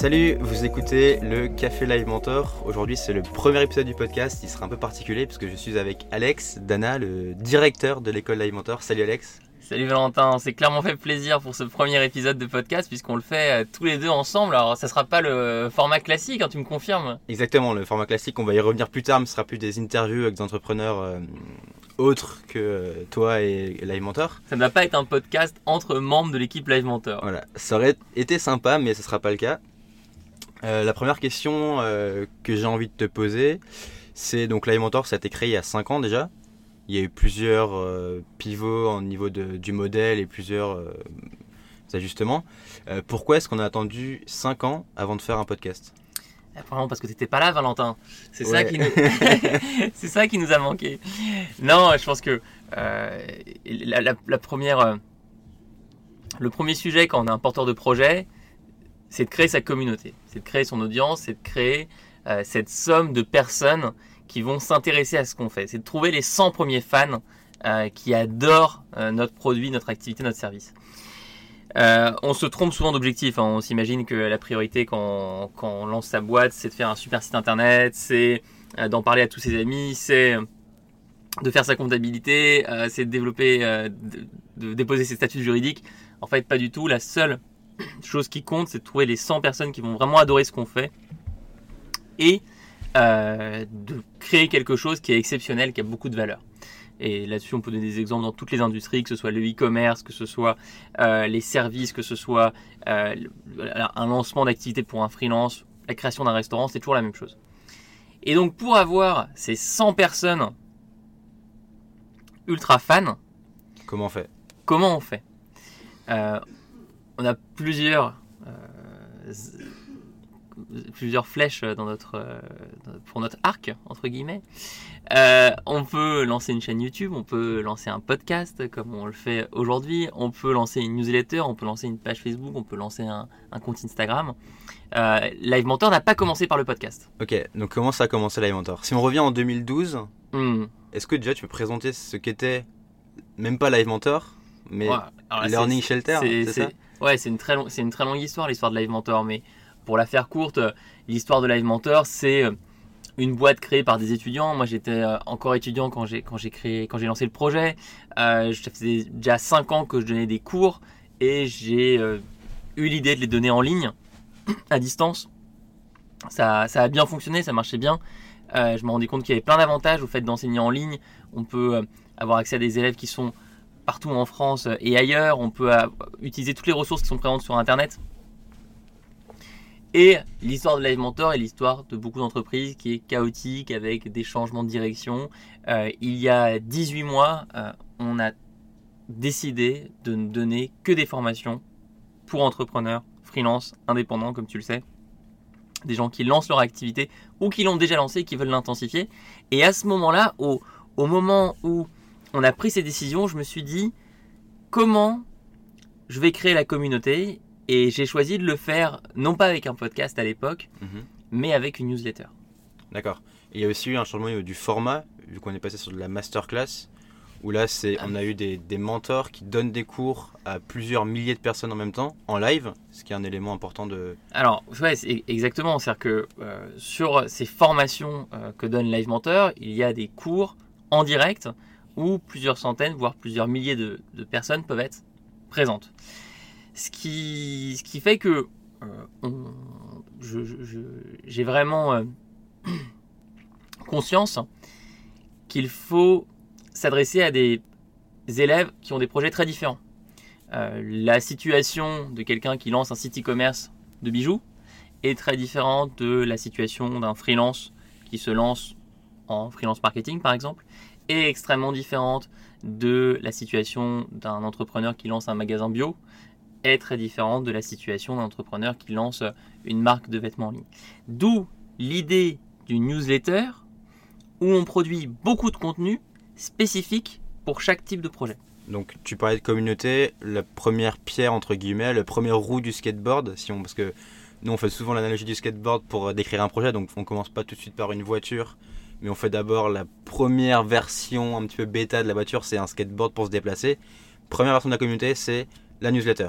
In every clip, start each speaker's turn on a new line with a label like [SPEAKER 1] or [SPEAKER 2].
[SPEAKER 1] Salut, vous écoutez le Café Live Mentor. Aujourd'hui, c'est le premier épisode du podcast. Il sera un peu particulier puisque je suis avec Alex Dana, le directeur de l'école Live Mentor. Salut Alex.
[SPEAKER 2] Salut Valentin, c'est clairement fait plaisir pour ce premier épisode de podcast puisqu'on le fait euh, tous les deux ensemble. Alors ça sera pas le format classique, hein, tu me confirmes?
[SPEAKER 1] Exactement, le format classique, on va y revenir plus tard, mais ce sera plus des interviews avec des entrepreneurs euh, autres que euh, toi et, Live Mentor.
[SPEAKER 2] Ça ne va pas être un podcast entre membres de l'équipe Live Mentor.
[SPEAKER 1] Voilà, ça aurait été sympa, mais ce sera pas le cas. La première question que j'ai envie de te poser, c'est donc Live Mentor, ça a été créé il y a 5 ans déjà. Il y a eu plusieurs euh, pivots au niveau du modèle et plusieurs euh, ajustements. Euh, pourquoi est-ce qu'on a attendu 5 ans avant de faire un podcast?
[SPEAKER 2] Apparemment parce que tu n'étais pas là, Valentin. C'est ça, qui nous... c'est ça qui nous a manqué. Non, je pense que la, première, le premier sujet quand on est un porteur de projet, c'est de créer sa communauté, c'est de créer son audience, c'est de créer cette somme de personnes qui vont s'intéresser à ce qu'on fait. C'est de trouver les 100 premiers fans euh, qui adorent euh, notre produit, notre activité, notre service. Euh, on se trompe souvent d'objectif. Hein. On s'imagine que la priorité quand, on lance sa boîte, c'est de faire un super site internet, c'est d'en parler à tous ses amis, c'est de faire sa comptabilité, c'est de développer, de, déposer ses statuts juridiques. En fait, pas du tout. La seule chose qui compte, c'est de trouver les 100 personnes qui vont vraiment adorer ce qu'on fait et euh, de créer quelque chose qui est exceptionnel, qui a beaucoup de valeur. Et là-dessus, on peut donner des exemples dans toutes les industries, que ce soit le e-commerce, que ce soit euh, les services, que ce soit euh, un lancement d'activité pour un freelance, la création d'un restaurant, c'est toujours la même chose. Et donc, pour avoir ces 100 personnes ultra fans,
[SPEAKER 1] comment on fait?
[SPEAKER 2] Comment on fait? On a plusieurs plusieurs flèches dans notre, euh, pour notre arc, entre guillemets. Euh, on peut lancer une chaîne YouTube, on peut lancer un podcast comme on le fait aujourd'hui, on peut lancer une newsletter, on peut lancer une page Facebook, on peut lancer un, compte Instagram. Euh, Live Mentor n'a pas commencé par le podcast.
[SPEAKER 1] Ok, donc comment ça a commencé Live Mentor? Si on revient en 2012, hmm. est-ce que déjà tu peux présenter ce qu'était, même pas Live Mentor, mais Learning Shelter
[SPEAKER 2] c'est ça? Ouais, c'est une, très c'est une très longue histoire, l'histoire de Live Mentor, mais pour la faire courte, l'histoire de Live Mentor, c'est euh, une boîte créée par des étudiants. Moi, j'étais euh, encore étudiant quand j'ai quand j'ai créé quand j'ai lancé le projet. Euh, ça faisait déjà 5 ans que je donnais des cours et j'ai eu l'idée de les donner en ligne à distance. Ça, ça a bien fonctionné, ça marchait bien. je me rendais compte qu'il y avait plein d'avantages au fait d'enseigner en ligne. On peut avoir accès à des élèves qui sont partout en France et ailleurs. On peut utiliser toutes les ressources qui sont présentes sur Internet. Et l'histoire de Live Mentor est l'histoire de beaucoup d'entreprises qui est chaotique avec des changements de direction. Euh, il y a 18 mois, euh, on a décidé de ne donner que des formations pour entrepreneurs, freelance, indépendants, comme tu le sais. Des gens qui lancent leur activité ou qui l'ont déjà lancée et qui veulent l'intensifier. Et à ce moment-là, au moment où on a pris ces décisions, je me suis dit comment je vais créer la communauté et j'ai choisi de le faire, non pas avec un podcast à l'époque, mhm. mais avec une newsletter.
[SPEAKER 1] D'accord. Il y a aussi eu un changement du format, vu qu'on est passé sur de la masterclass, où là, c'est, on a eu des, des, mentors qui donnent des cours à plusieurs milliers de personnes en même temps, en live, ce qui est un élément important de...
[SPEAKER 2] Alors, ouais, c'est exactement. C'est-à-dire que euh, sur ces formations euh, que donne Live Mentor, il y a des cours en direct où plusieurs centaines, voire plusieurs milliers de, personnes peuvent être présentes. Ce qui, ce qui fait que euh, j'ai vraiment euh, conscience qu'il faut s'adresser à des élèves qui ont des projets très différents. Euh, la situation de quelqu'un qui lance un site e-commerce de bijoux est très différente de la situation d'un freelance qui se lance en freelance marketing par exemple, est extrêmement différente de la situation d'un entrepreneur qui lance un magasin bio, est très différente de la situation d'un entrepreneur qui lance une marque de vêtements en ligne. D'où l'idée d'une newsletter où on produit beaucoup de contenu spécifique pour chaque type de projet.
[SPEAKER 1] Donc tu parlais de communauté, la première pierre entre guillemets, la première roue du skateboard, si on, parce que nous on fait souvent l'analogie du skateboard pour décrire un projet, donc on commence pas tout de suite par une voiture, mais on fait d'abord la première version un petit peu bêta de la voiture, c'est un skateboard pour se déplacer. Première version de la communauté, c'est la newsletter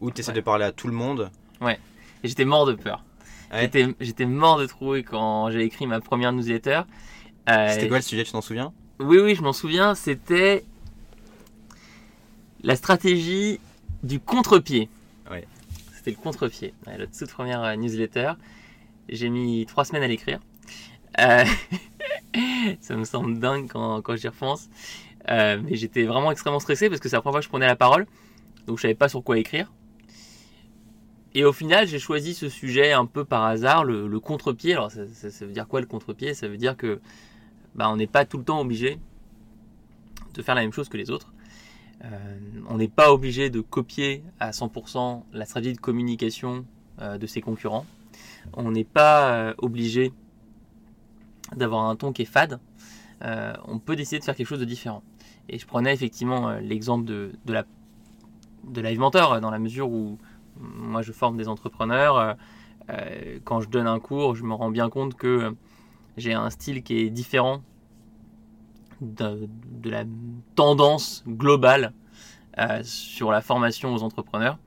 [SPEAKER 1] où tu essaies de parler à tout le monde.
[SPEAKER 2] Ouais. Et j'étais mort de peur. J'étais mort de trouver quand j'ai écrit ma première newsletter.
[SPEAKER 1] C'était quoi le sujet, tu t'en souviens?
[SPEAKER 2] Oui, oui, je m'en souviens. C'était la stratégie du contre-pied.
[SPEAKER 1] Ouais.
[SPEAKER 2] C'était le contre-pied. la toute première euh, newsletter. J'ai mis trois semaines à l'écrire. Euh, ça me semble dingue quand, quand j'y repense. Euh, mais j'étais vraiment extrêmement stressé parce que c'est la première fois que je prenais la parole. Donc je savais pas sur quoi écrire. Et au final, j'ai choisi ce sujet un peu par hasard, le, contre-pied. Alors ça, veut dire quoi le contre-pied? Ça veut dire que bah, on n'est pas tout le temps obligé de faire la même chose que les autres. Euh, on n'est pas obligé de copier à 100% la stratégie de communication de ses concurrents. On n'est pas obligé d'avoir un ton qui est fade. on peut décider de faire quelque chose de différent. Et je prenais effectivement l'exemple de, de, de Live Mentor, dans la mesure où moi je forme des entrepreneurs. quand je donne un cours, je me rends bien compte que j'ai un style qui est différent de, la tendance globale euh, sur la formation aux entrepreneurs,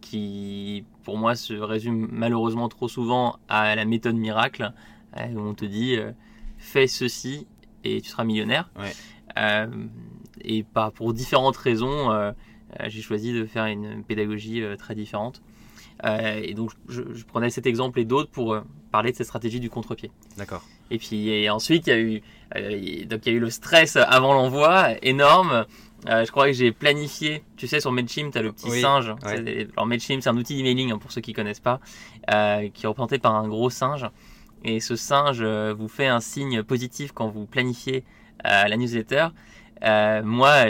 [SPEAKER 2] qui pour moi se résume malheureusement trop souvent à la méthode miracle, euh, où on te dit euh, fais ceci et tu seras millionnaire. et pas pour différentes raisons, j'ai choisi de faire une pédagogie très différente. et donc je, je, prenais cet exemple et d'autres pour parler de cette stratégie du contre-pied.
[SPEAKER 1] D'accord.
[SPEAKER 2] Et puis ensuite, il y a eu euh, donc il y a eu le stress avant l'envoi énorme. Euh, je crois que j'ai planifié, tu sais, sur Mailchimp, tu as le petit singe. Alors Mailchimp, c'est un outil d'emailing hein, pour ceux qui connaissent pas, euh, qui est représenté par un gros singe. Et ce singe vous fait un signe positif quand vous planifiez la newsletter. moi,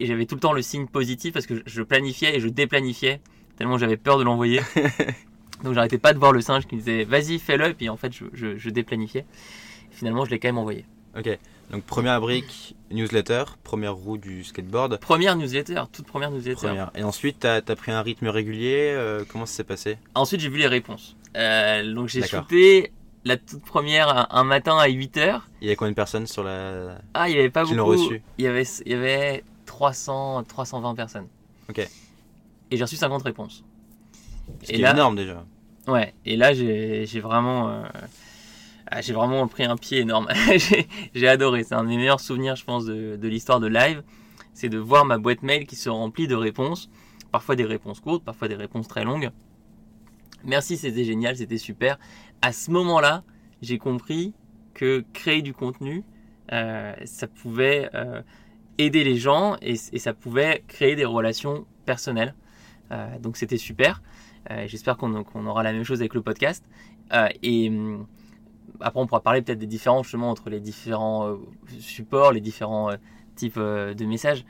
[SPEAKER 2] j'avais tout le temps le signe positif parce que je planifiais et je déplanifiais tellement j'avais peur de l'envoyer. Donc j'arrêtais pas de voir le singe qui me disait vas-y fais-le et puis en fait je, je, déplanifiais. finalement je l'ai quand même envoyé.
[SPEAKER 1] Ok, donc première brique newsletter, première roue du skateboard.
[SPEAKER 2] Première newsletter, toute première newsletter.
[SPEAKER 1] Et ensuite tu as, pris un rythme régulier, euh, comment ça s'est passé?
[SPEAKER 2] Ensuite j'ai vu les réponses. Euh, donc j'ai shooté la toute première un matin à 8h.
[SPEAKER 1] Il y avait combien de personnes sur la...
[SPEAKER 2] Ah il y avait pas beaucoup. reçu? Il y avait, il y avait 300, 320 personnes.
[SPEAKER 1] Ok.
[SPEAKER 2] Et j'ai reçu 50 réponses.
[SPEAKER 1] C'est énorme déjà.
[SPEAKER 2] Ouais, et là j'ai vraiment, euh, ah, j'ai vraiment pris un pied énorme. j'ai adoré, c'est un des meilleurs souvenirs, je pense, de, de l'histoire de live. C'est de voir ma boîte mail qui se remplit de réponses, parfois des réponses courtes, parfois des réponses très longues. Merci, c'était génial, c'était super. À ce moment-là, j'ai compris que créer du contenu, euh, ça pouvait euh, aider les gens et, ça pouvait créer des relations personnelles. donc c'était super. Euh, j'espère qu'on aura la même chose avec le podcast. Euh, et hum, après, on pourra parler peut-être des différents justement entre les différents euh, supports, les différents types de messages.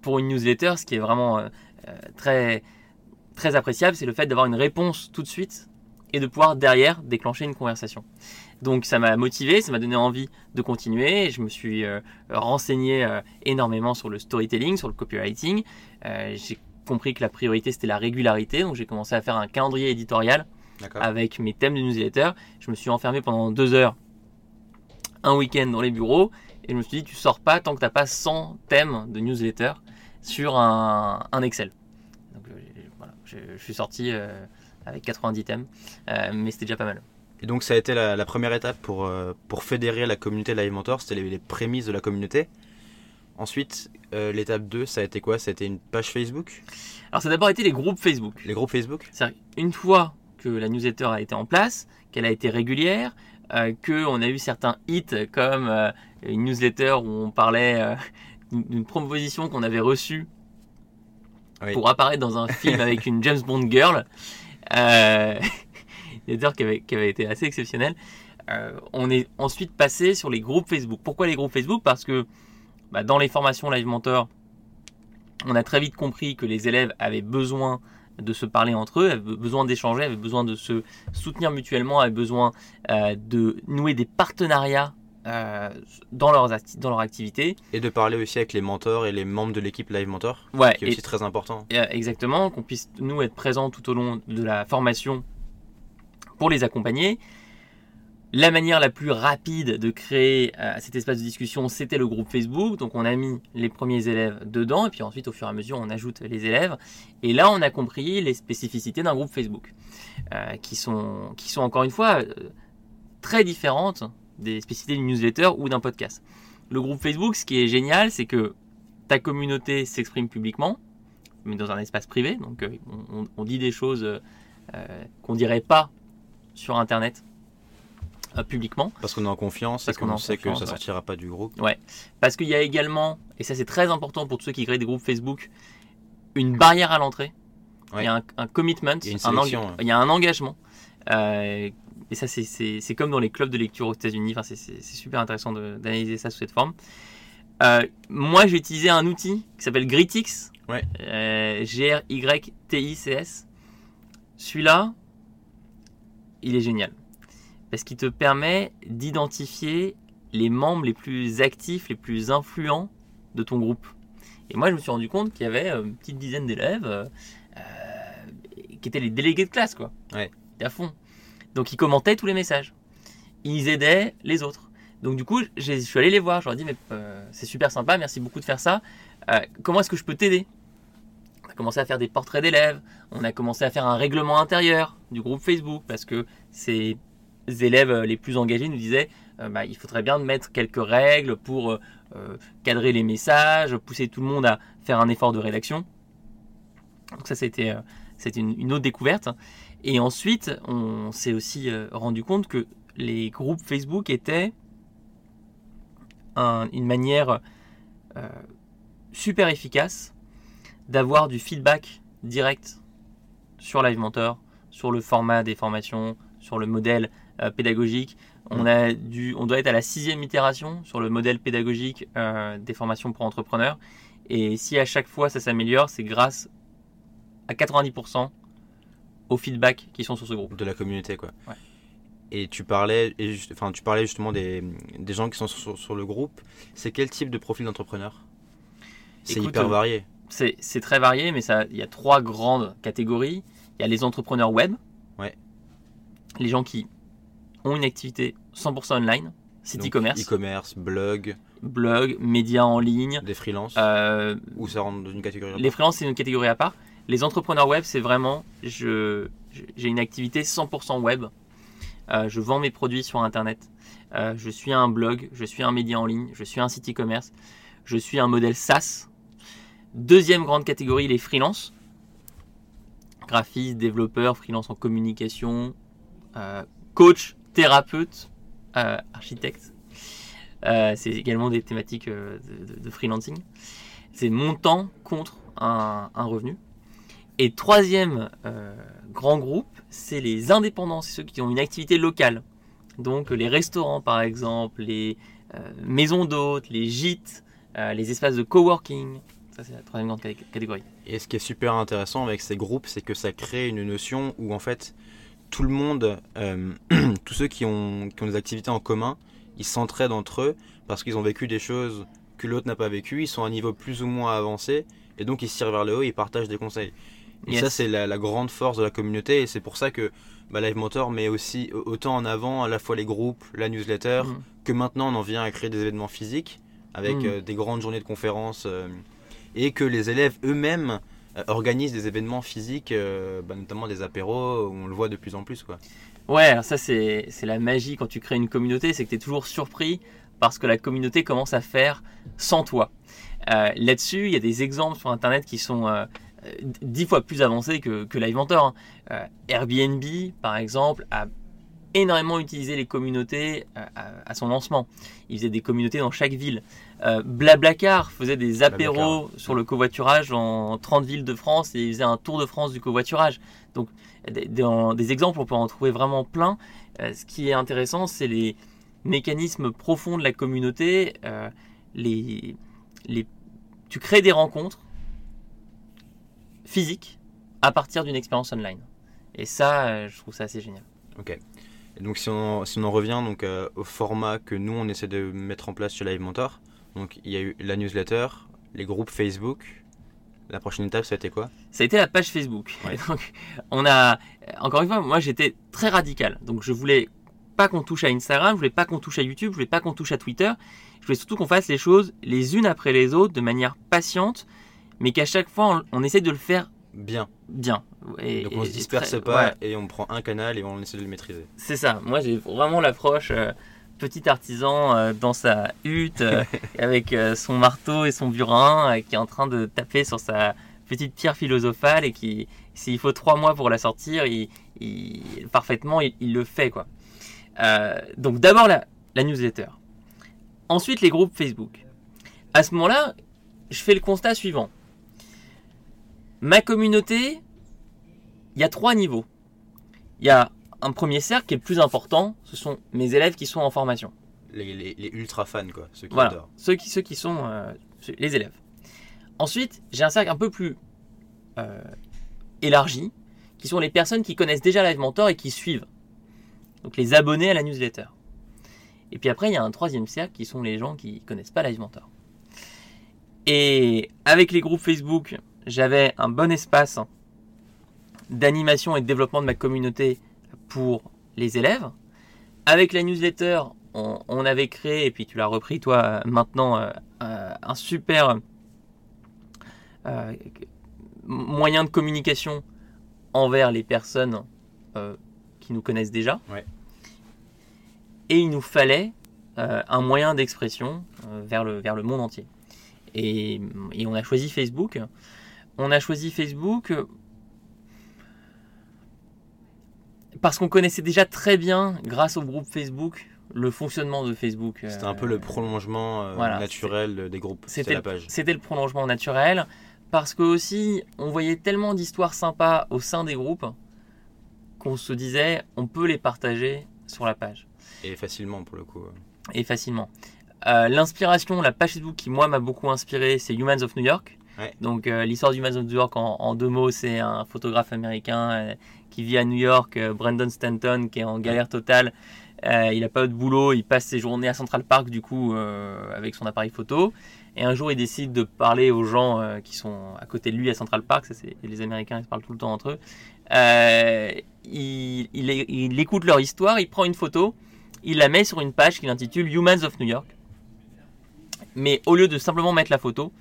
[SPEAKER 2] pour une newsletter, ce qui est vraiment très, très appréciable, c'est le fait d'avoir une réponse tout de suite et de pouvoir derrière déclencher une conversation. Donc ça m'a motivé, ça m'a donné envie de continuer. Je me suis renseigné énormément sur le storytelling, sur le copywriting. J'ai compris que la priorité c'était la régularité, donc j'ai commencé à faire un calendrier éditorial avec mes thèmes de newsletter. Je me suis enfermé pendant deux heures, un week-end dans les bureaux, et je me suis dit tu sors pas tant que tu n'as pas 100 thèmes de newsletter sur un, Excel. Euh, je, suis sorti euh, avec 90 thèmes, euh, mais c'était déjà pas mal.
[SPEAKER 1] Et donc ça a été la, première étape pour, pour fédérer la communauté Live Mentor, c'était les, les prémices de la communauté. Ensuite, euh, l'étape 2, ça a été quoi? Ça a été une page Facebook?
[SPEAKER 2] Alors, ça a d'abord été les groupes Facebook.
[SPEAKER 1] Les groupes Facebook?
[SPEAKER 2] Une fois que la newsletter a été en place, qu'elle a été régulière, euh, qu'on a eu certains hits comme euh, une newsletter où on parlait euh, d'une proposition qu'on avait reçue pour apparaître dans un film avec une James Bond girl. Euh, qui avait, qui avait été assez exceptionnelle. on est ensuite passé sur les groupes Facebook. Pourquoi les groupes Facebook? Parce que bah, dans les formations Live Mentor, on a très vite compris que les élèves avaient besoin de se parler entre eux, avaient besoin d'échanger, avaient besoin de se soutenir mutuellement, avaient besoin euh, de nouer des partenariats euh, dans, leurs dans leur activité.
[SPEAKER 1] Et de parler aussi avec les mentors et les membres de l'équipe Live Mentor,
[SPEAKER 2] ouais,
[SPEAKER 1] qui est aussi très important.
[SPEAKER 2] Euh, exactement, qu'on puisse nous être présents tout au long de la formation pour les accompagner. la manière la plus rapide de créer euh, cet espace de discussion, c'était le groupe Facebook. Donc on a mis les premiers élèves dedans et puis ensuite au fur et à mesure on ajoute les élèves. Et là on a compris les spécificités d'un groupe Facebook euh, qui, sont, qui sont encore une fois euh, très différentes des spécificités d'une newsletter ou d'un podcast. Le groupe Facebook, ce qui est génial, c'est que ta communauté s'exprime publiquement, mais dans un espace privé. Donc on, on dit des choses qu'on dirait pas sur Internet euh, publiquement.
[SPEAKER 1] Parce qu'on est en confiance parce qu'on sait que ça sortira pas du groupe.
[SPEAKER 2] Ouais. Parce qu'il y a également, et ça c'est très important pour tous ceux qui créent des groupes Facebook, une barrière à l'entrée. Il y a un, commitment, il y a, un, il y a un engagement. Euh, et ça, c'est comme dans les clubs de lecture aux États-Unis. Enfin, c'est super intéressant d'analyser ça sous cette forme. Euh, moi, j'ai utilisé un outil qui s'appelle Gritix.
[SPEAKER 1] Ouais.
[SPEAKER 2] G-R-Y-T-I-C-S. Celui-là, il est génial parce qu'il te permet d'identifier les membres les plus actifs, les plus influents de ton groupe. Et moi, je me suis rendu compte qu'il y avait euh, une petite dizaine d'élèves euh, qui étaient les délégués de classe, quoi.
[SPEAKER 1] Ouais.
[SPEAKER 2] à fond. Donc, ils commentaient tous les messages. Ils aidaient les autres. Donc, du coup, je suis allé les voir. Je leur ai dit, mais euh, c'est super sympa, merci beaucoup de faire ça. comment est-ce que je peux t'aider? On a commencé à faire des portraits d'élèves. On a commencé à faire un règlement intérieur du groupe Facebook parce que c'est élèves euh, les plus engagés nous disaient euh, bah, il faudrait bien mettre quelques règles pour euh, cadrer les messages, pousser tout le monde à faire un effort de rédaction. Donc ça, c'était une, une, autre découverte. Et ensuite, on s'est aussi rendu compte que les groupes Facebook étaient une manière super efficace d'avoir du feedback direct sur Live Mentor, sur le format des formations, sur le modèle euh, pédagogique. On, a dû, on doit être à la sixième itération sur le modèle pédagogique euh, des formations pour entrepreneurs. Et si à chaque fois ça s'améliore, c'est grâce à 90% aux feedbacks qui sont sur ce groupe.
[SPEAKER 1] De la communauté, quoi. Et tu parlais, et enfin, tu parlais justement des, des gens qui sont sur, le groupe. C'est quel type de profil d'entrepreneur? C'est hyper varié.
[SPEAKER 2] C'est très varié, mais il y a trois grandes catégories. Il y a les entrepreneurs web.
[SPEAKER 1] Ouais.
[SPEAKER 2] Les gens qui ont une activité 100% online, site e-commerce.
[SPEAKER 1] E-commerce, blog.
[SPEAKER 2] Blog, médias en ligne.
[SPEAKER 1] Des freelances.
[SPEAKER 2] Euh,
[SPEAKER 1] ou ça rentre dans une catégorie à
[SPEAKER 2] Les freelances, c'est une catégorie à part. Les entrepreneurs web, c'est vraiment, j'ai une activité 100% web. Euh, je vends mes produits sur Internet. Euh, je suis un blog, je suis un média en ligne, je suis un site e-commerce, je suis un modèle SaaS. Deuxième grande catégorie, les freelances. Graphistes, développeurs, freelance en communication, coach, thérapeute, euh, architecte. Euh, c'est également des thématiques euh, de, freelancing. C'est montant contre un, revenu. Et troisième grand groupe, c'est les indépendants, c'est ceux qui ont une activité locale. Donc les restaurants par exemple, les maisons d'hôtes, les gîtes, les espaces de coworking. Ça c'est la troisième grande catégorie.
[SPEAKER 1] Et ce qui est super intéressant avec ces groupes, c'est que ça crée une notion où en fait tout le monde, euh, tous ceux qui ont, des activités en commun, ils s'entraident entre eux parce qu'ils ont vécu des choses que l'autre n'a pas vécues, ils sont à un niveau plus ou moins avancé et donc ils se tirent vers le haut ils partagent des conseils. Et ça, c'est la, grande force de la communauté et c'est pour ça que bah, Live Mentor met aussi autant en avant à la fois les groupes, la newsletter, mm. que maintenant on en vient à créer des événements physiques avec mm. euh, des grandes journées de conférences euh, et que les élèves eux-mêmes euh, organise des événements physiques, bah, notamment des apéros, où on le voit de plus en plus. Quoi.
[SPEAKER 2] Ouais, ça c'est la magie quand tu crées une communauté, c'est que tu es toujours surpris parce que la communauté commence à faire sans toi. Euh, là-dessus, il y a des exemples sur Internet qui sont dix fois plus avancés que, que Live Mentor. Hein. Airbnb, par exemple, a énormément utilisé les communautés à, son lancement. Il faisait des communautés dans chaque ville. Euh, Blablacar faisait des apéros sur le covoiturage en 30 villes de France et il faisait un tour de France du covoiturage. Donc, dans des exemples, on peut en trouver vraiment plein. Euh, ce qui est intéressant, c'est les mécanismes profonds de la communauté. Euh, les, les, tu crées des rencontres physiques à partir d'une expérience online. Et ça, je trouve ça assez génial.
[SPEAKER 1] Ok. Et donc si on, si on en revient donc, au format que nous on essaie de mettre en place chez Live Mentor, donc il y a eu la newsletter, les groupes Facebook. La prochaine étape, ça a été quoi?
[SPEAKER 2] Ça a été la page Facebook. Donc, on a, encore une fois, moi j'étais très radical. Donc je voulais pas qu'on touche à Instagram, je voulais pas qu'on touche à YouTube, je voulais pas qu'on touche à Twitter. Je voulais surtout qu'on fasse les choses les unes après les autres de manière patiente, mais qu'à chaque fois on, essaie de le faire
[SPEAKER 1] bien.
[SPEAKER 2] Bien.
[SPEAKER 1] Et, Donc on se disperse pas et on prend un canal et on essaie de le maîtriser.
[SPEAKER 2] C'est ça. Moi j'ai vraiment l'approche euh, petit artisan euh, dans sa hutte euh, avec son marteau et son burin qui est en train de taper sur sa petite pierre philosophale et qui s'il faut trois mois pour la sortir, il, parfaitement il, le fait quoi. donc d'abord la, la newsletter. Ensuite les groupes Facebook. À ce moment-là, je fais le constat suivant. Ma communauté, il y a trois niveaux. Il y a un premier cercle qui est le plus important, ce sont mes élèves qui sont en formation.
[SPEAKER 1] Les, ultra fans, quoi, ceux qui
[SPEAKER 2] voilà, Ceux qui, ceux qui sont euh, les élèves. Ensuite, j'ai un cercle un peu plus euh, élargi, qui sont les personnes qui connaissent déjà Live Mentor et qui suivent. Donc les abonnés à la newsletter. Et puis après, il y a un troisième cercle qui sont les gens qui connaissent pas Live Mentor. Et avec les groupes Facebook, j'avais un bon espace d'animation et de développement de ma communauté pour les élèves. Avec la newsletter, on, avait créé, et puis tu l'as repris toi maintenant, euh, euh, un super euh, moyen de communication envers les personnes qui nous connaissent déjà. Et il nous fallait un moyen d'expression vers, le, vers le monde entier. et, on a choisi Facebook on a choisi Facebook euh, parce qu'on connaissait déjà très bien, grâce au groupe Facebook, le fonctionnement de Facebook.
[SPEAKER 1] C'était un peu le euh, prolongement euh, naturel des groupes.
[SPEAKER 2] C'était la page. C'était le prolongement naturel parce que aussi on voyait tellement d'histoires sympas au sein des groupes qu'on se disait on peut les partager sur la page.
[SPEAKER 1] Et facilement pour le coup.
[SPEAKER 2] Et facilement. L'inspiration, la page Facebook qui moi m'a beaucoup inspiré, c'est Humans of New York. Donc euh, l'histoire du of New York en, deux mots, c'est un photographe américain euh, qui vit à New York, euh, Brandon Stanton, qui est en galère totale. il n'a pas de boulot, il passe ses journées à Central Park du coup avec son appareil photo. Et un jour, il décide de parler aux gens qui sont à côté de lui à Central Park. Ça, c'est les Américains, ils se parlent tout le temps entre eux. Il, il, il écoute leur histoire, il prend une photo, il la met sur une page qu'il intitule Humans of New York. Mais au lieu de simplement mettre la photo,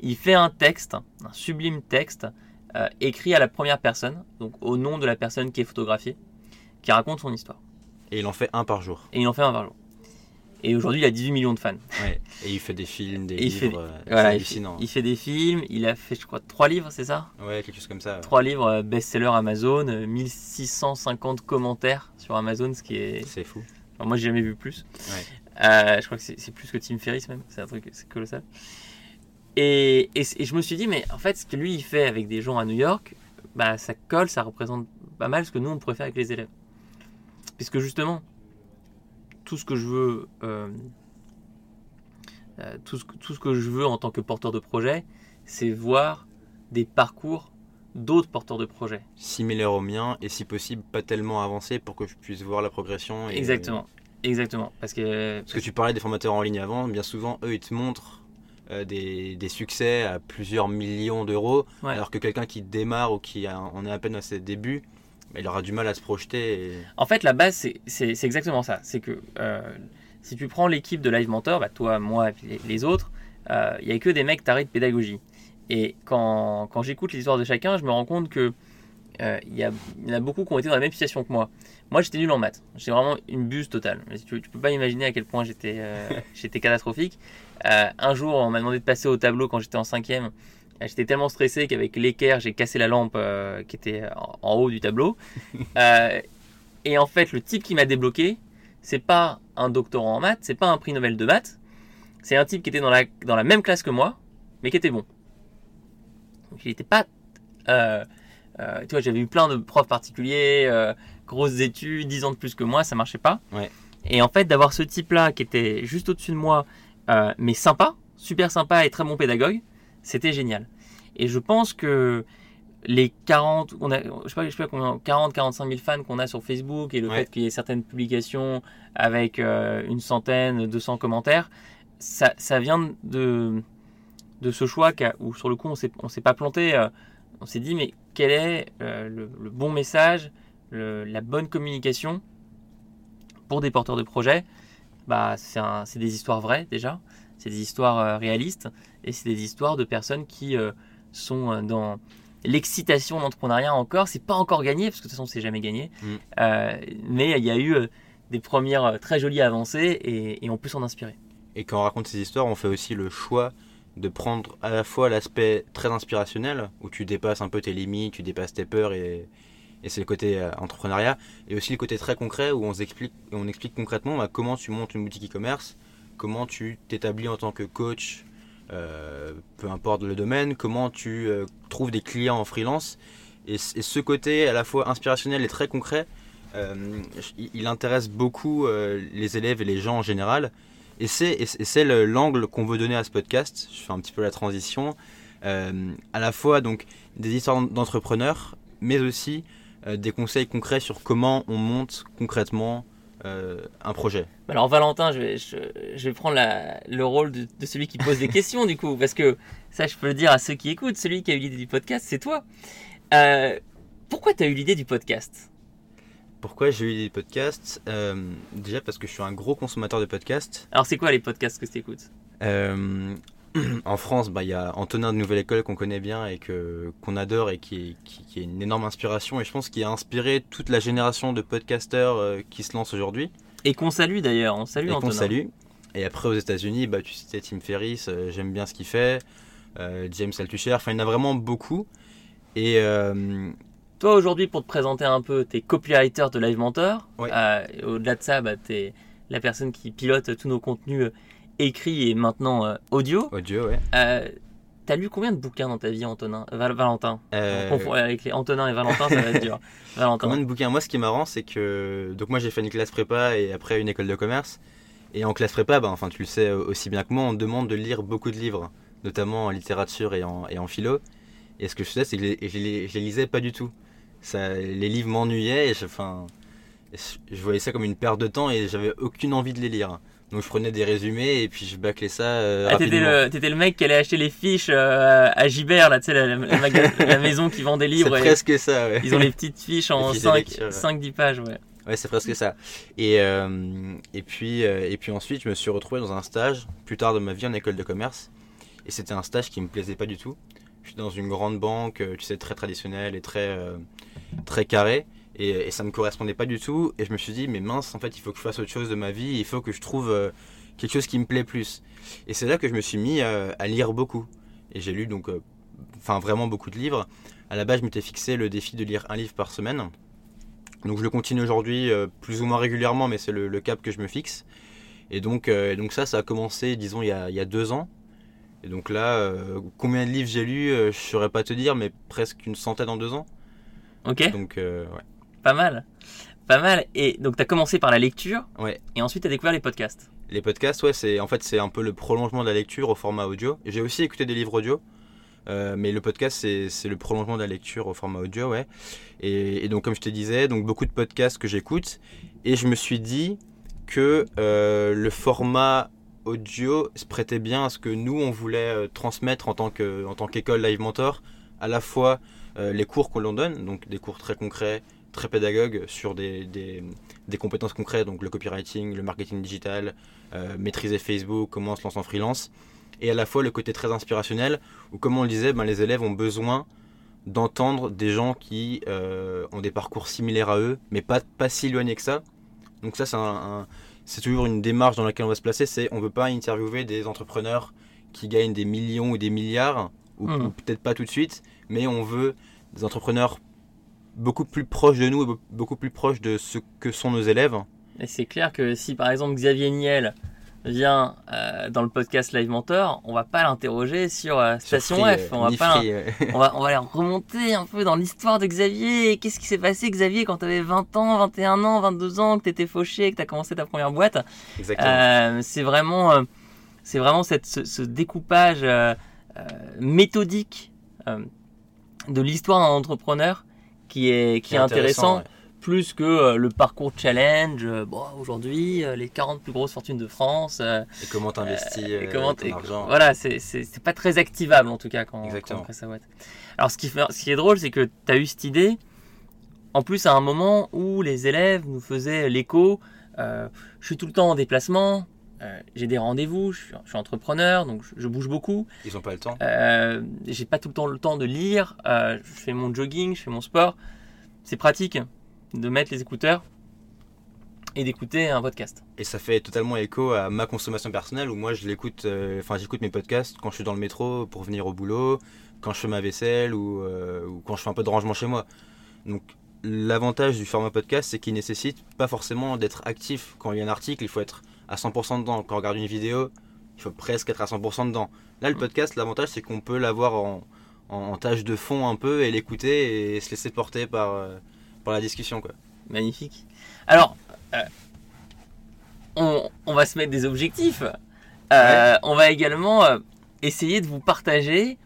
[SPEAKER 2] il fait un texte, un sublime texte, euh, écrit à la première personne, donc au nom de la personne qui est photographiée, qui raconte son histoire.
[SPEAKER 1] Et il en fait un par jour.
[SPEAKER 2] Et il en fait un par jour. Et aujourd'hui, il a 18 millions de fans.
[SPEAKER 1] Ouais. Et il fait des films, des
[SPEAKER 2] livres.
[SPEAKER 1] Il fait,
[SPEAKER 2] euh, voilà, il, fait, il fait, des films. Il a fait, je crois, trois livres, c'est ça?
[SPEAKER 1] Ouais, quelque chose comme ça.
[SPEAKER 2] Trois livres euh, best-seller Amazon, 1650 commentaires sur Amazon, ce qui est.
[SPEAKER 1] C'est fou.
[SPEAKER 2] moi, j'ai jamais vu plus. Ouais. je crois que c'est plus que Tim Ferriss même. C'est un truc, c'est colossal. Et, je me suis dit, mais en fait, ce que lui, il fait avec des gens à New York, bah, ça colle, ça représente pas mal ce que nous, on pourrait faire avec les élèves. Puisque justement, tout ce que je veux, euh, euh, tout, ce, tout ce que je veux en tant que porteur de projet, c'est voir des parcours d'autres porteurs de projets.
[SPEAKER 1] Similaires au mien et si possible pas tellement avancés pour que je puisse voir la progression.
[SPEAKER 2] Exactement. Exactement. Parce que,
[SPEAKER 1] parce que tu parlais des formateurs en ligne avant, bien souvent, eux, ils te montrent euh, des, succès à plusieurs millions d'euros, alors que quelqu'un qui démarre ou qui en est à peine à ses débuts, bah, il aura du mal à se projeter.
[SPEAKER 2] En fait, la base, c'est exactement ça. C'est que euh, si tu prends l'équipe de Live Mentor, bah, toi, moi et les, autres, euh, il n'y a que des mecs tarés de pédagogie. Et quand, quand j'écoute l'histoire de chacun, je me rends compte que il y, en a beaucoup qui ont été dans la même situation que moi. Moi, j'étais nul en maths. J'ai vraiment une buse totale. Tu, ne peux pas imaginer à quel point j'étais j'étais catastrophique. Euh, un jour, on m'a demandé de passer au tableau quand j'étais en cinquième. Euh, j'étais tellement stressé qu'avec l'équerre, j'ai cassé la lampe euh, qui était en, haut du tableau. et en fait, le type qui m'a débloqué, c'est pas un doctorant en maths, c'est pas un prix Nobel de maths, c'est un type qui était dans la, dans la même classe que moi, mais qui était bon. Donc il n'était pas. tu vois, j'avais eu plein de profs particuliers, grosses études, 10 ans de plus que moi, ça marchait pas. Et en fait, d'avoir ce type-là qui était juste au-dessus de moi, euh, mais sympa, super sympa et très bon pédagogue. C'était génial. Et je pense que les 40, on a, je sais pas, je sais pas combien, 40, 45 000 fans qu'on a sur Facebook et le fait qu'il y ait certaines publications avec euh, une centaine, 200 commentaires, ça, ça vient de, de ce choix où sur le coup on s'est, on s'est pas planté. Euh, on s'est dit mais quel est le, bon message, la bonne communication pour des porteurs de projets, bah, c'est des histoires vraies déjà, c'est des histoires euh, réalistes et c'est des histoires de personnes qui euh, sont euh, dans l'excitation de l'entrepreneuriat encore. C'est pas encore gagné parce que de toute façon c'est jamais gagné, mm. mais il y a eu des premières très jolies avancées et, et on peut s'en inspirer.
[SPEAKER 1] Et quand on raconte ces histoires, on fait aussi le choix de prendre à la fois l'aspect très inspirationnel, où tu dépasses un peu tes limites, tu dépasses tes peurs, et, et c'est le côté euh, entrepreneuriat, et aussi le côté très concret, où on explique, on explique concrètement bah, comment tu montes une boutique e-commerce, comment tu t'établis en tant que coach, euh, peu importe le domaine, comment tu euh, trouves des clients en freelance. Et, ce côté à la fois inspirationnel et très concret, il, intéresse beaucoup les élèves et les gens en général. Et c'est l'angle qu'on veut donner à ce podcast. Je fais un petit peu la transition. À la fois donc des histoires d'entrepreneurs, mais aussi des conseils concrets sur comment on monte concrètement euh, un projet.
[SPEAKER 2] Alors Valentin, je vais, je, vais prendre le rôle de, de, celui qui pose des questions du coup, parce que ça je peux le dire à ceux qui écoutent, celui qui a eu l'idée du podcast, c'est toi. pourquoi tu as eu l'idée du podcast?
[SPEAKER 1] Pourquoi j'ai eu des podcasts euh, Déjà parce que je suis un gros consommateur de podcasts.
[SPEAKER 2] Alors c'est quoi les podcasts que tu écoutes
[SPEAKER 1] euh, En France, bah, il y a Antonin de Nouvelle École qu'on connaît bien et que, qu'on adore et qui, qui, est une énorme inspiration et je pense qu'il a inspiré toute la génération de podcasteurs euh, qui se lancent aujourd'hui.
[SPEAKER 2] Et qu'on salue d'ailleurs, on salue et Antonin.
[SPEAKER 1] qu'on salue. Et après aux États-Unis, bah, tu citais Tim Ferriss, j'aime bien ce qu'il fait, James Altucher, enfin il y en a vraiment beaucoup. Et
[SPEAKER 2] toi aujourd'hui, pour te présenter un peu, t'es copywriter de Live Mentor. Euh, au-delà de ça, bah, t'es la personne qui pilote tous nos contenus euh, écrits et maintenant euh, audio.
[SPEAKER 1] Audio, ouais.
[SPEAKER 2] T'as lu combien de bouquins dans ta vie, Antonin? Valentin Avec les Antonin et Valentin, ça va être dur.
[SPEAKER 1] Valentin. Combien de bouquins? Moi, ce qui est marrant, c'est que donc moi j'ai fait une classe prépa et après une école de commerce. Et en classe prépa, bah, enfin tu le sais aussi bien que moi, on demande de lire beaucoup de livres, notamment en littérature et en, et en philo. Et ce que je faisais, c'est que je les, je les lisais pas du tout les livres m'ennuyaient et je, enfin, je voyais ça comme une perte de temps et j'avais aucune envie de les lire. Donc je prenais des résumés et puis je bâclais ça. Euh, ah,
[SPEAKER 2] t'étais le, le, mec qui allait acheter les fiches euh, à Gibert, là, tu sais, la, maison qui vend des livres.
[SPEAKER 1] C'est presque ça,
[SPEAKER 2] Ils ont les petites fiches en 5-10 pages, ouais.
[SPEAKER 1] Ouais, c'est presque ça. Et, euh, et, puis, et puis ensuite, je me suis retrouvé dans un stage, plus tard de ma vie en école de commerce. Et c'était un stage qui me plaisait pas du tout. Je suis dans une grande banque, tu sais, très traditionnelle et très très carré. Et, ça me correspondait pas du tout. Et je me suis dit, mais mince, en fait, il faut que je fasse autre chose de ma vie. Il faut que je trouve euh, quelque chose qui me plaît plus. Et c'est là que je me suis mis euh, à lire beaucoup. Et j'ai lu donc, euh, enfin, vraiment beaucoup de livres. À la base, je m'étais fixé le défi de lire un livre par semaine. Donc je le continue aujourd'hui plus ou moins régulièrement, mais c'est le, cap que je me fixe. Et donc, donc ça, ça a commencé, disons, il y a, il y a deux ans. Et donc là, combien de livres j'ai lu, je ne saurais pas te dire, mais presque une centaine en deux ans.
[SPEAKER 2] Ok.
[SPEAKER 1] Donc, euh, ouais.
[SPEAKER 2] Pas mal. Pas mal. Et donc, tu as commencé par la lecture.
[SPEAKER 1] Ouais.
[SPEAKER 2] Et ensuite, tu as découvert les podcasts.
[SPEAKER 1] Les podcasts, ouais, c'est en fait c'est un peu le prolongement de la lecture au format audio. J'ai aussi écouté des livres audio, euh, mais le podcast c'est le prolongement de la lecture au format audio, ouais. Et, donc comme je te disais, donc beaucoup de podcasts que j'écoute, et je me suis dit que euh, le format audio se prêtait bien à ce que nous on voulait transmettre en tant que en tant qu'école Live Mentor, à la fois euh, les cours qu'on l'on donne, donc des cours très concrets, très pédagogues sur des, des, compétences concrètes, donc le copywriting, le marketing digital, euh, maîtriser Facebook, comment se lancer en freelance, et à la fois le côté très inspirationnel, où comme on le disait, ben, les élèves ont besoin d'entendre des gens qui euh, ont des parcours similaires à eux, mais pas, pas si éloignés que ça. Donc ça, c'est c'est toujours une démarche dans laquelle on va se placer, c'est on ne veut pas interviewer des entrepreneurs qui gagnent des millions ou des milliards, ou mmh. peut-être pas tout de suite, mais on veut des entrepreneurs beaucoup plus proches de nous et beaucoup plus proches de ce que sont nos élèves.
[SPEAKER 2] Et c'est clair que si par exemple Xavier Niel vient euh, dans le podcast Live Mentor, on va pas l'interroger sur euh, Station F. On va, pas on, va, on va remonter un peu dans l'histoire de Xavier. Qu'est-ce qui s'est passé, Xavier, quand tu avais 20 ans, 21 ans, 22 ans, que tu étais fauché, que tu as commencé ta première boîte? Euh, C'est vraiment, c'est vraiment cette, ce, ce découpage méthodique de l'histoire d'un entrepreneur qui est, qui est intéressant, plus que euh, le parcours challenge. Euh, bon, aujourd'hui, euh, les 40 plus grosses fortunes de France.
[SPEAKER 1] et comment t'investis
[SPEAKER 2] comment ton argent. Voilà, c'est pas très activable en tout cas quand, Exactement. quand on sa boîte. Alors, ce qui, fait, ce qui est drôle, c'est que tu as eu cette idée, en plus à un moment où les élèves nous faisaient l'écho je suis tout le temps en déplacement, j'ai des rendez-vous, je, suis, entrepreneur, donc je, bouge beaucoup.
[SPEAKER 1] Ils n'ont pas le temps.
[SPEAKER 2] j'ai pas tout le temps le temps de lire. je fais mon jogging, je fais mon sport. C'est pratique de mettre les écouteurs et d'écouter un podcast.
[SPEAKER 1] Et ça fait totalement écho à ma consommation personnelle où moi je l'écoute, euh, enfin j'écoute mes podcasts quand je suis dans le métro pour venir au boulot, quand je fais ma vaisselle ou, euh, ou quand je fais un peu de rangement chez moi. Donc l'avantage du format podcast c'est qu'il nécessite pas forcément d'être actif. Quand il y a un article, il faut être à 100% dedans. Quand on regarde une vidéo, il faut presque être à 100% dedans. Là le mm. podcast, l'avantage c'est qu'on peut l'avoir en, en, tâche de fond un peu et l'écouter et se laisser porter par, euh, par la discussion. Quoi.
[SPEAKER 2] Magnifique. Alors, euh, on, va se mettre des objectifs. Euh, on va également essayer de vous partager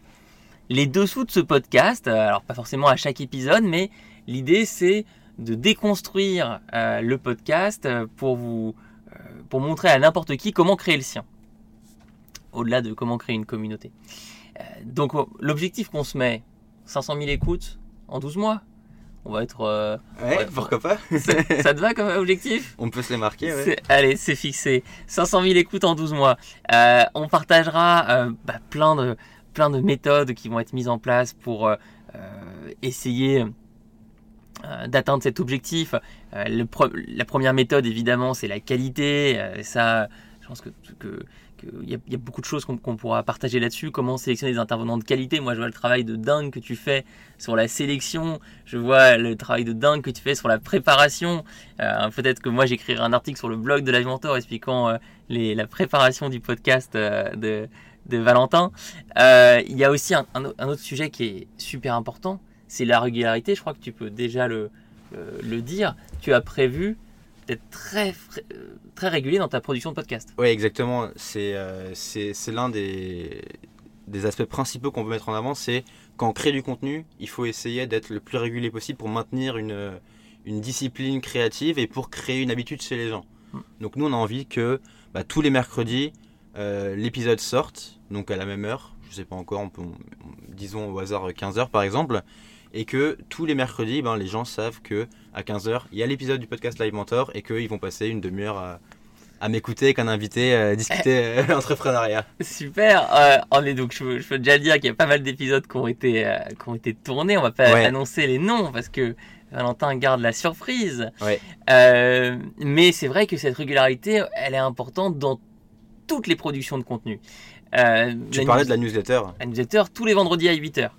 [SPEAKER 2] les dessous de ce podcast. Alors pas forcément à chaque épisode, mais l'idée c'est de déconstruire le podcast pour vous pour montrer à n'importe qui comment créer le sien. Au-delà de comment créer une communauté. donc l'objectif qu'on se met, 500 000 écoutes en 12 mois, on va être. Euh,
[SPEAKER 1] ouais, pourquoi pas?
[SPEAKER 2] Ça te va comme objectif?
[SPEAKER 1] On peut se les marquer, ouais.
[SPEAKER 2] Allez, c'est fixé. 500 000 écoutes en 12 mois. Euh, on partagera euh, bah, plein, de, plein de méthodes qui vont être mises en place pour essayer d'atteindre cet objectif. la première méthode, évidemment, c'est la qualité. ça, je pense que, y, a beaucoup de choses qu'on pourra partager là-dessus. Comment sélectionner des intervenants de qualité? Moi, je vois le travail de dingue que tu fais sur la sélection. Je vois le travail de dingue que tu fais sur la préparation. Euh, peut-être que moi, j'écrirai un article sur le blog de Mentor expliquant euh, la préparation du podcast euh, de, Valentin. il y a aussi un, autre sujet qui est super important. C'est la régularité. Je crois que tu peux déjà le, le dire. Tu as prévu d'être très, très régulier dans ta production de podcast.
[SPEAKER 1] Oui, exactement. C'est euh, c'est l'un des, des aspects principaux qu'on veut mettre en avant. C'est quand on crée du contenu, il faut essayer d'être le plus régulier possible pour maintenir une, une discipline créative et pour créer une habitude chez les gens. Hmm. Donc nous, on a envie que bah, tous les mercredis, euh, l'épisode sorte, donc à la même heure. Je sais pas encore, on peut, disons au hasard 15h par exemple et que tous les mercredis, ben, les gens savent que à 15h, il y a l'épisode du podcast Live Mentor et qu'ils vont passer une demi-heure à, à m'écouter qu'un invité euh, discuter euh, entrepreneuriat.
[SPEAKER 2] Super. Euh, on est donc, je, peux déjà dire qu'il y a pas mal d'épisodes qui ont été qui ont été tournés. On va pas annoncer les noms parce que Valentin garde la surprise. mais c'est vrai que cette régularité, elle est importante dans toutes les productions de contenu.
[SPEAKER 1] tu parlais de la newsletter.
[SPEAKER 2] La newsletter tous les vendredis à 8h.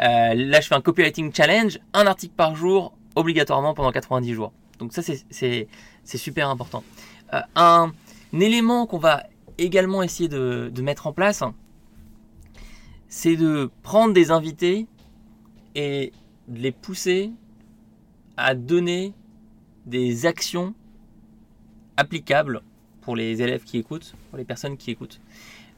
[SPEAKER 2] Euh, là, je fais un copywriting challenge, un article par jour, obligatoirement pendant 90 jours. Donc ça, c'est super important. Euh, un, élément qu'on va également essayer de, mettre en place, c'est de prendre des invités et de les pousser à donner des actions applicables pour les élèves qui écoutent, pour les personnes qui écoutent.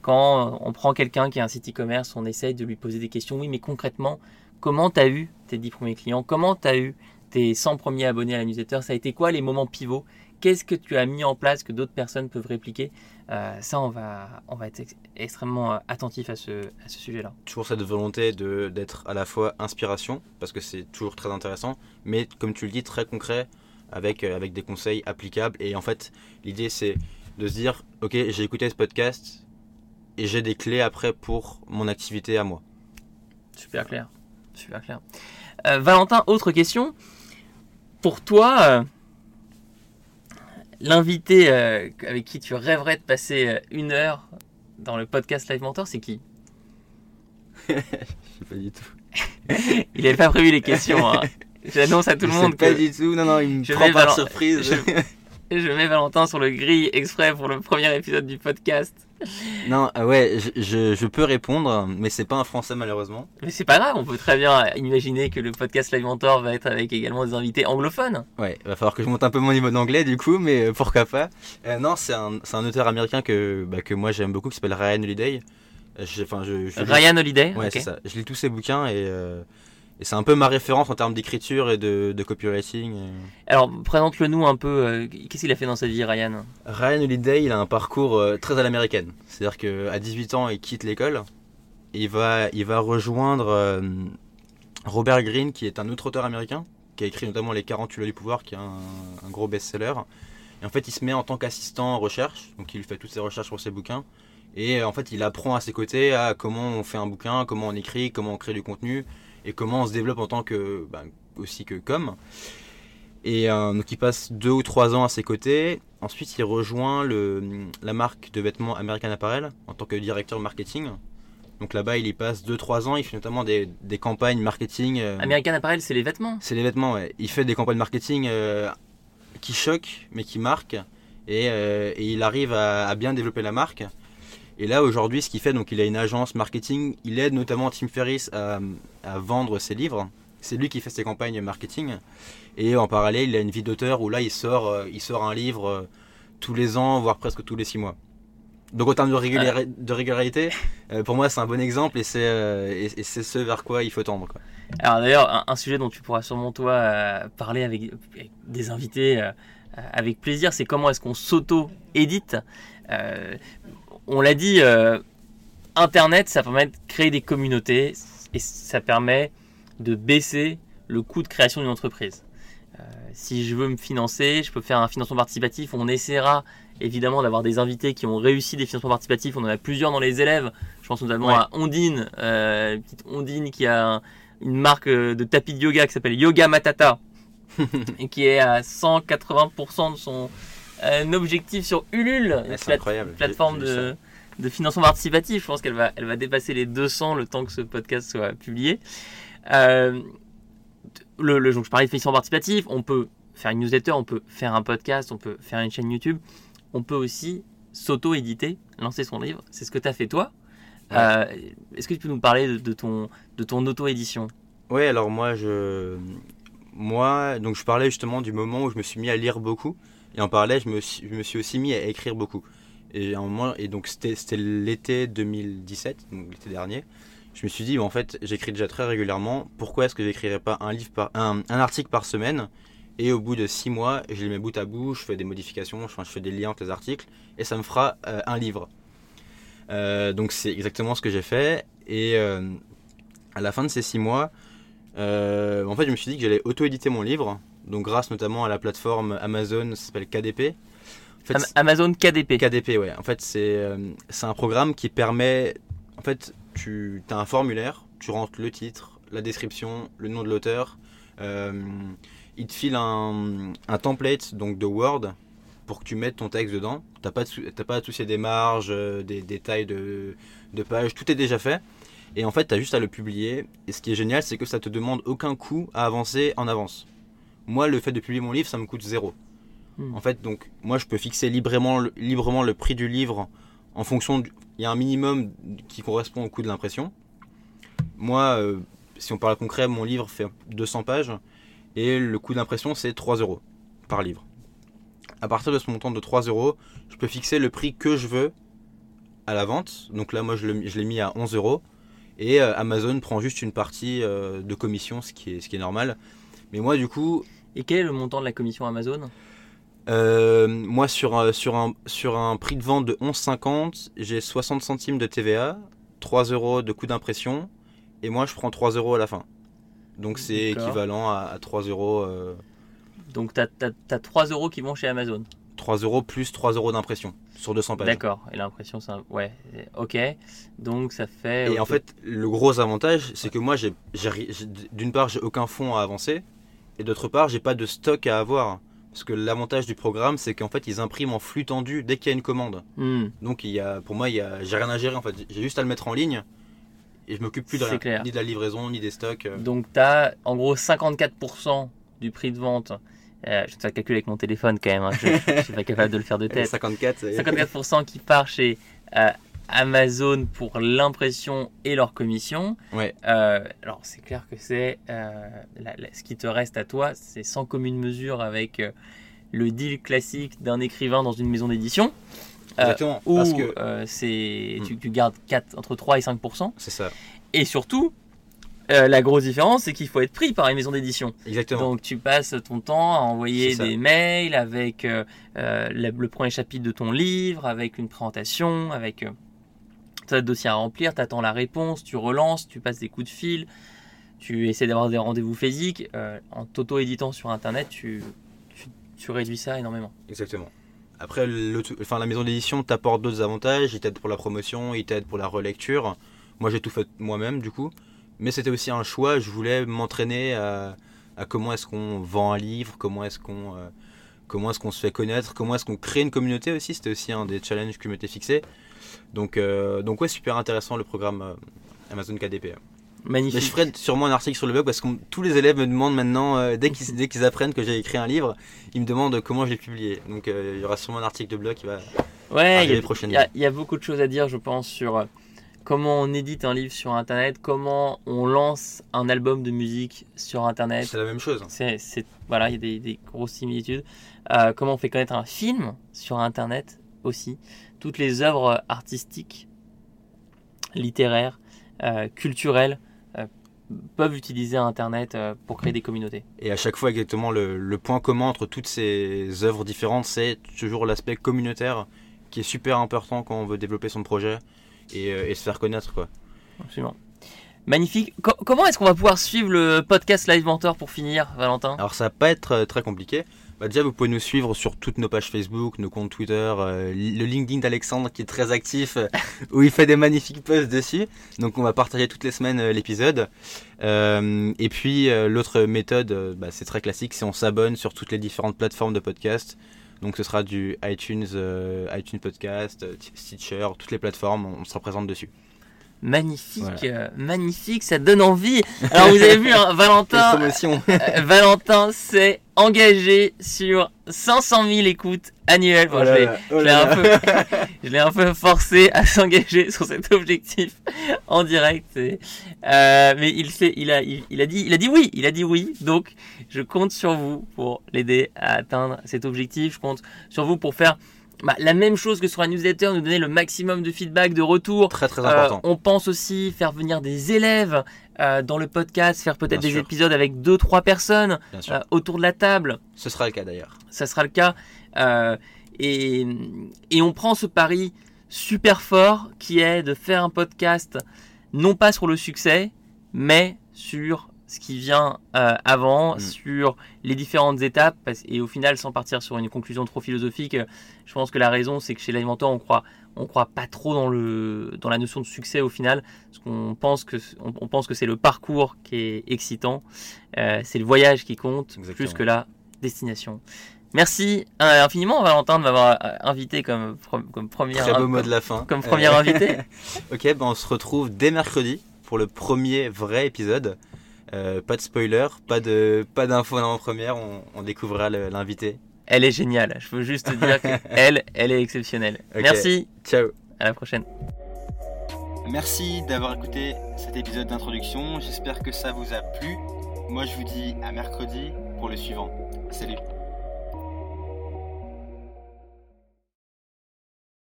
[SPEAKER 2] Quand on prend quelqu'un qui a un site e-commerce, on essaye de lui poser des questions. Oui, mais concrètement, comment tu as eu tes 10 premiers clients? Comment tu as eu tes 100 premiers abonnés à la newsletter? Ça a été quoi les moments pivots? Qu'est-ce que tu as mis en place que d'autres personnes peuvent répliquer? Euh, Ça, on va, on va être extrêmement euh, attentif à ce, sujet-là.
[SPEAKER 1] Toujours cette volonté d'être à la fois inspiration, parce que c'est toujours très intéressant, mais comme tu le dis, très concret, avec, euh, avec des conseils applicables. Et en fait, l'idée, c'est de se dire, ok, j'ai écouté ce podcast, et j'ai des clés après pour mon activité à moi.
[SPEAKER 2] Super clair. Super clair. Euh, Valentin, autre question. Pour toi, euh, l'invité euh, avec qui tu rêverais de passer une heure dans le podcast Live Mentor, c'est qui?
[SPEAKER 1] Je sais pas du tout.
[SPEAKER 2] il n'avait pas prévu les questions. Hein. J'annonce à tout le monde
[SPEAKER 1] que. Pas du tout, non, non, il me prend par surprise.
[SPEAKER 2] je mets Valentin sur le gris exprès pour le premier épisode du podcast.
[SPEAKER 1] Non, ah ouais, je, je, peux répondre, mais c'est pas un français malheureusement.
[SPEAKER 2] Mais c'est pas grave, on peut très bien imaginer que le podcast Live Mentor va être avec également des invités anglophones.
[SPEAKER 1] Ouais, il va falloir que je monte un peu mon niveau d'anglais du coup, mais euh, pourquoi pas. Euh, non, c'est un, un, auteur américain que, bah, que moi j'aime beaucoup qui s'appelle Ryan Holiday.
[SPEAKER 2] Euh, je, Ryan Holiday
[SPEAKER 1] Ouais, c'est ça. Je lis tous ses bouquins et. Et c'est un peu ma référence en termes d'écriture et de, de copywriting.
[SPEAKER 2] Alors, présente-le nous un peu. Euh, qu'est-ce qu'il a fait dans sa vie, Ryan?
[SPEAKER 1] Ryan Holiday, il a un parcours euh, très à l'américaine. C'est-à-dire qu'à 18 ans, il quitte l'école. Il va, il va rejoindre euh, Robert Greene, qui est un autre auteur américain, qui a écrit notamment Les 48 lois du pouvoir, qui est un, gros best-seller. Et en fait, il se met en tant qu'assistant en recherche, donc il fait toutes ses recherches pour ses bouquins. Et en fait, il apprend à ses côtés à comment on fait un bouquin, comment on écrit, comment on crée du contenu et comment on se développe en tant que bah, aussi que com. Et euh, donc il passe deux ou trois ans à ses côtés. Ensuite, il rejoint le, la marque de vêtements American Apparel en tant que directeur marketing. Donc là-bas, il y passe 2-3 ans. Il fait notamment des, des campagnes marketing. euh,
[SPEAKER 2] American Apparel, c'est les vêtements.
[SPEAKER 1] c'est les vêtements, ouais. Il fait des campagnes marketing euh, qui choquent, mais qui marquent. Et, et il arrive à, à bien développer la marque. Et là, aujourd'hui, ce qu'il fait, donc il a une agence marketing. Il aide notamment Tim Ferriss à, à vendre ses livres. C'est lui qui fait ses campagnes marketing. Et en parallèle, il a une vie d'auteur où là, il sort, euh, il sort un livre euh, tous les ans, voire presque tous les six mois. Donc en termes de, de régularité, euh, pour moi, c'est un bon exemple et c'est euh, ce vers quoi il faut tendre. Quoi.
[SPEAKER 2] Alors d'ailleurs, un, un sujet dont tu pourras sûrement toi euh, parler avec, avec des invités avec plaisir, c'est comment est-ce qu'on s'auto-édite. On l'a dit, euh, Internet, ça permet de créer des communautés et ça permet de baisser le coût de création d'une entreprise. Euh, si je veux me financer, je peux faire un financement participatif. On essaiera évidemment d'avoir des invités qui ont réussi des financements participatifs. On en a plusieurs dans les élèves. Je pense notamment
[SPEAKER 1] Ouais.
[SPEAKER 2] à Ondine, euh, petite Ondine qui a un- une marque de tapis de yoga qui s'appelle Yoga Matata et qui est à 180% de son euh, objectif sur Ulule,
[SPEAKER 1] c'est incroyable.
[SPEAKER 2] plateforme de, de financement participatif. Je pense qu'elle va, elle va dépasser les 200 le temps que ce podcast soit publié. Euh, le, le, donc je parlais de financement participatif. On peut faire une newsletter, on peut faire un podcast, on peut faire une chaîne YouTube. On peut aussi s'auto-éditer, lancer son livre. C'est ce que tu as fait toi.
[SPEAKER 1] Ouais.
[SPEAKER 2] Euh, Est-ce que tu peux nous parler de, de ton, de ton auto-édition?
[SPEAKER 1] Ouais, alors moi, je, moi, donc je parlais justement du moment où je me suis mis à lire beaucoup, et en parallèle, je me suis, aussi mis à écrire beaucoup. Et donc c'était, l'été 2017, donc l'été dernier. Je me suis dit, en fait, j'écris déjà très régulièrement. Pourquoi est-ce que j'écrirais pas un livre par, un, un article par semaine? Et au bout de six mois, je les mets bout à bout, je fais des modifications, je, fais des liens entre les articles, et ça me fera euh, un livre. Euh, donc c'est exactement ce que j'ai fait. Et euh, à la fin de ces six mois, en fait, je me suis dit que j'allais auto-éditer mon livre, donc grâce notamment à la plateforme Amazon, ça s'appelle KDP. En fait,
[SPEAKER 2] Am- Amazon KDP.
[SPEAKER 1] KDP, ouais. En fait, c'est euh, c'est un programme qui permet. En fait, tu as un formulaire, tu rentres le titre, la description, le nom de l'auteur. euh, il te file un, un template donc de Word pour que tu mettes ton texte dedans. T'as pas de pas à soucier des marges, euh, des détails de, de pages, tout est déjà fait. Et en fait, tu as juste à le publier. Et ce qui est génial, c'est que ça te demande aucun coût à avancer en avance. Moi, le fait de publier mon livre, ça me coûte zéro.
[SPEAKER 2] Hmm.
[SPEAKER 1] En fait, donc, moi, je peux fixer librement, le- librement le prix du livre en fonction du... Il y a un minimum qui correspond au coût de l'impression. Moi, euh, si on parle concret, mon livre fait 200 pages et le coût d'impression, c'est 3 euros par livre. À partir de ce montant de 3 euros, je peux fixer le prix que je veux à la vente. Donc là, moi, je l'ai mis à 11 euros. Et euh, Amazon prend juste une partie euh, de commission, ce qui, est, ce qui est normal. Mais moi, du coup,
[SPEAKER 2] Et quel est le montant de la commission Amazon?
[SPEAKER 1] euh, moi, sur, un- sur, un, sur un prix de vente de 11,50, j'ai 60 centimes de TVA, 3 euros de coût d'impression, et moi, je prends 3 euros à la fin. Donc, c'est équivalent à, à 3 euros, euh,
[SPEAKER 2] Donc tu as, 3 euros qui vont chez Amazon?
[SPEAKER 1] 3 euros plus 3 euros d'impression sur 200 pages.
[SPEAKER 2] D'accord. Et l'impression, c'est un... Ouais, ok. Donc ça fait...
[SPEAKER 1] Et en fait, le gros avantage, c'est que moi, j'ai- d'une part, j'ai aucun fonds à avancer, et d'autre part, j'ai pas de stock à avoir. Parce que l'avantage du programme, c'est qu'en fait, ils impriment en flux tendu dès qu'il y a une commande.
[SPEAKER 2] Hmm.
[SPEAKER 1] Donc il y a, pour moi, il y a, j'ai rien à gérer en fait. J'ai juste à le mettre en ligne et je m'occupe plus de
[SPEAKER 2] clair.
[SPEAKER 1] ni de la livraison, ni des stocks. euh.
[SPEAKER 2] Donc tu as en gros 54% du prix de vente. Euh, je te faire calculer avec mon téléphone quand même. hein. Je ne suis pas capable de le faire de tête.
[SPEAKER 1] 54. c'est-
[SPEAKER 2] 54% qui part chez euh, Amazon pour l'impression et leur commission.
[SPEAKER 1] Ouais.
[SPEAKER 2] Euh, alors c'est clair que c'est euh, ce qui te reste à toi, c'est sans commune mesure avec euh, le deal classique d'un écrivain dans une maison d'édition.
[SPEAKER 1] Exactement.
[SPEAKER 2] Où
[SPEAKER 1] parce que
[SPEAKER 2] c'est,
[SPEAKER 1] Hmm.
[SPEAKER 2] tu, tu gardes 4, entre 3 et 5%.
[SPEAKER 1] c'est ça.
[SPEAKER 2] Et surtout, euh, la grosse différence, c'est qu'il faut être pris par une maison d'édition.
[SPEAKER 1] Exactement.
[SPEAKER 2] Donc tu passes ton temps à envoyer des mails avec euh, le, le premier chapitre de ton livre, avec une présentation, avec euh, tu as dossier à remplir, tu attends la réponse, tu relances, tu passes des coups de fil, tu essaies d'avoir des rendez-vous physiques. Euh, en t'auto-éditant sur Internet, tu réduis ça énormément.
[SPEAKER 1] Exactement. après, enfin, la maison d'édition t'apporte d'autres avantages. Il t'aide pour la promotion, il t'aide pour la relecture. Moi, j'ai tout fait moi-même, du coup. Mais c'était aussi un choix. Je voulais m'entraîner à, comment est-ce qu'on vend un livre, comment est-ce qu'on euh, comment est-ce qu'on se fait connaître, comment est-ce qu'on crée une communauté aussi. C'était aussi un des challenges que je m'étais fixé. Donc, euh, donc ouais, super intéressant le programme euh, Amazon KDP.
[SPEAKER 2] Magnifique.
[SPEAKER 1] Mais je ferai sûrement un article sur le blog parce que tous les élèves me demandent maintenant, euh, dès qu'ils dès qu'ils apprennent que j'ai écrit un livre, ils me demandent comment je l'ai publié. Donc il y aura sûrement un article de blog qui va
[SPEAKER 2] ouais, arriver prochainement. Il y, a beaucoup de choses à dire, je pense, sur comment on édite un livre sur Internet, comment on lance un album de musique sur Internet.
[SPEAKER 1] C'est la même chose.
[SPEAKER 2] C'est, voilà, il y a des, des grosses similitudes. comment on fait connaître un film sur Internet aussi toutes les œuvres artistiques, littéraires, euh, culturelles euh, peuvent utiliser Internet euh, pour créer des communautés.
[SPEAKER 1] Et à chaque fois, exactement, le, point commun entre toutes ces œuvres différentes, c'est toujours l'aspect communautaire qui est super important quand on veut développer son projet et, se faire connaître. Quoi.
[SPEAKER 2] Absolument. Magnifique. comment est-ce qu'on va pouvoir suivre le podcast Live Mentor pour finir, Valentin?
[SPEAKER 1] Alors ça va pas être très compliqué. Bah, déjà, vous pouvez nous suivre sur toutes nos pages Facebook, nos comptes Twitter, euh, le LinkedIn d'Alexandre qui est très actif, euh, où il fait des magnifiques posts dessus. Donc, on va partager toutes les semaines euh, l'épisode. et puis, l'autre méthode, bah, c'est très classique, c'est on s'abonne sur toutes les différentes plateformes de podcast. Donc, ce sera du iTunes, iTunes Podcast, Stitcher, toutes les plateformes, on sera présente dessus.
[SPEAKER 2] Magnifique, euh, magnifique, ça donne envie. Alors vous avez vu, hein, Valentin, euh, Valentin s'est engagé sur 500 000 écoutes annuelles. Oh je l'ai un, peu forcé à s'engager sur cet objectif en direct. Euh, mais il, fait, il, a, il, a dit, il a dit oui, il a dit oui. Donc je compte sur vous pour l'aider à atteindre cet objectif. Je compte sur vous pour faire bah, la même chose que sur la newsletter, nous donner le maximum de feedback, de retour.
[SPEAKER 1] Très très important.
[SPEAKER 2] Euh, on pense aussi faire venir des élèves euh, dans le podcast, faire peut-être des épisodes avec deux trois personnes euh, autour de la table.
[SPEAKER 1] Ce sera le cas d'ailleurs.
[SPEAKER 2] Ça sera le cas. Et, et, on prend ce pari super fort qui est de faire un podcast non pas sur le succès, mais sur ce qui vient euh, avant, mm. sur les différentes étapes, et au final, sans partir sur une conclusion trop philosophique, euh, je pense que la raison, c'est que chez l'alimenteur, on croit, on croit pas trop dans, le, dans la notion de succès au final, parce qu'on pense que, on, pense que c'est le parcours qui est excitant, euh, c'est le voyage qui compte, plus que la destination. Merci infiniment Valentin de m'avoir invité comme, comme première
[SPEAKER 1] Très beau mot de la fin.
[SPEAKER 2] Comme première invité.
[SPEAKER 1] ok, ben on se retrouve dès mercredi pour le premier vrai épisode. Euh, pas de spoiler, pas de pas d'infos en première, on, découvrira l'invité.
[SPEAKER 2] Elle est géniale. Je veux juste te dire qu'elle, elle est exceptionnelle. Merci.
[SPEAKER 1] Ciao.
[SPEAKER 2] À la prochaine.
[SPEAKER 1] Merci d'avoir écouté cet épisode d'introduction. J'espère que ça vous a plu. Moi, je vous dis à mercredi pour le suivant. Salut.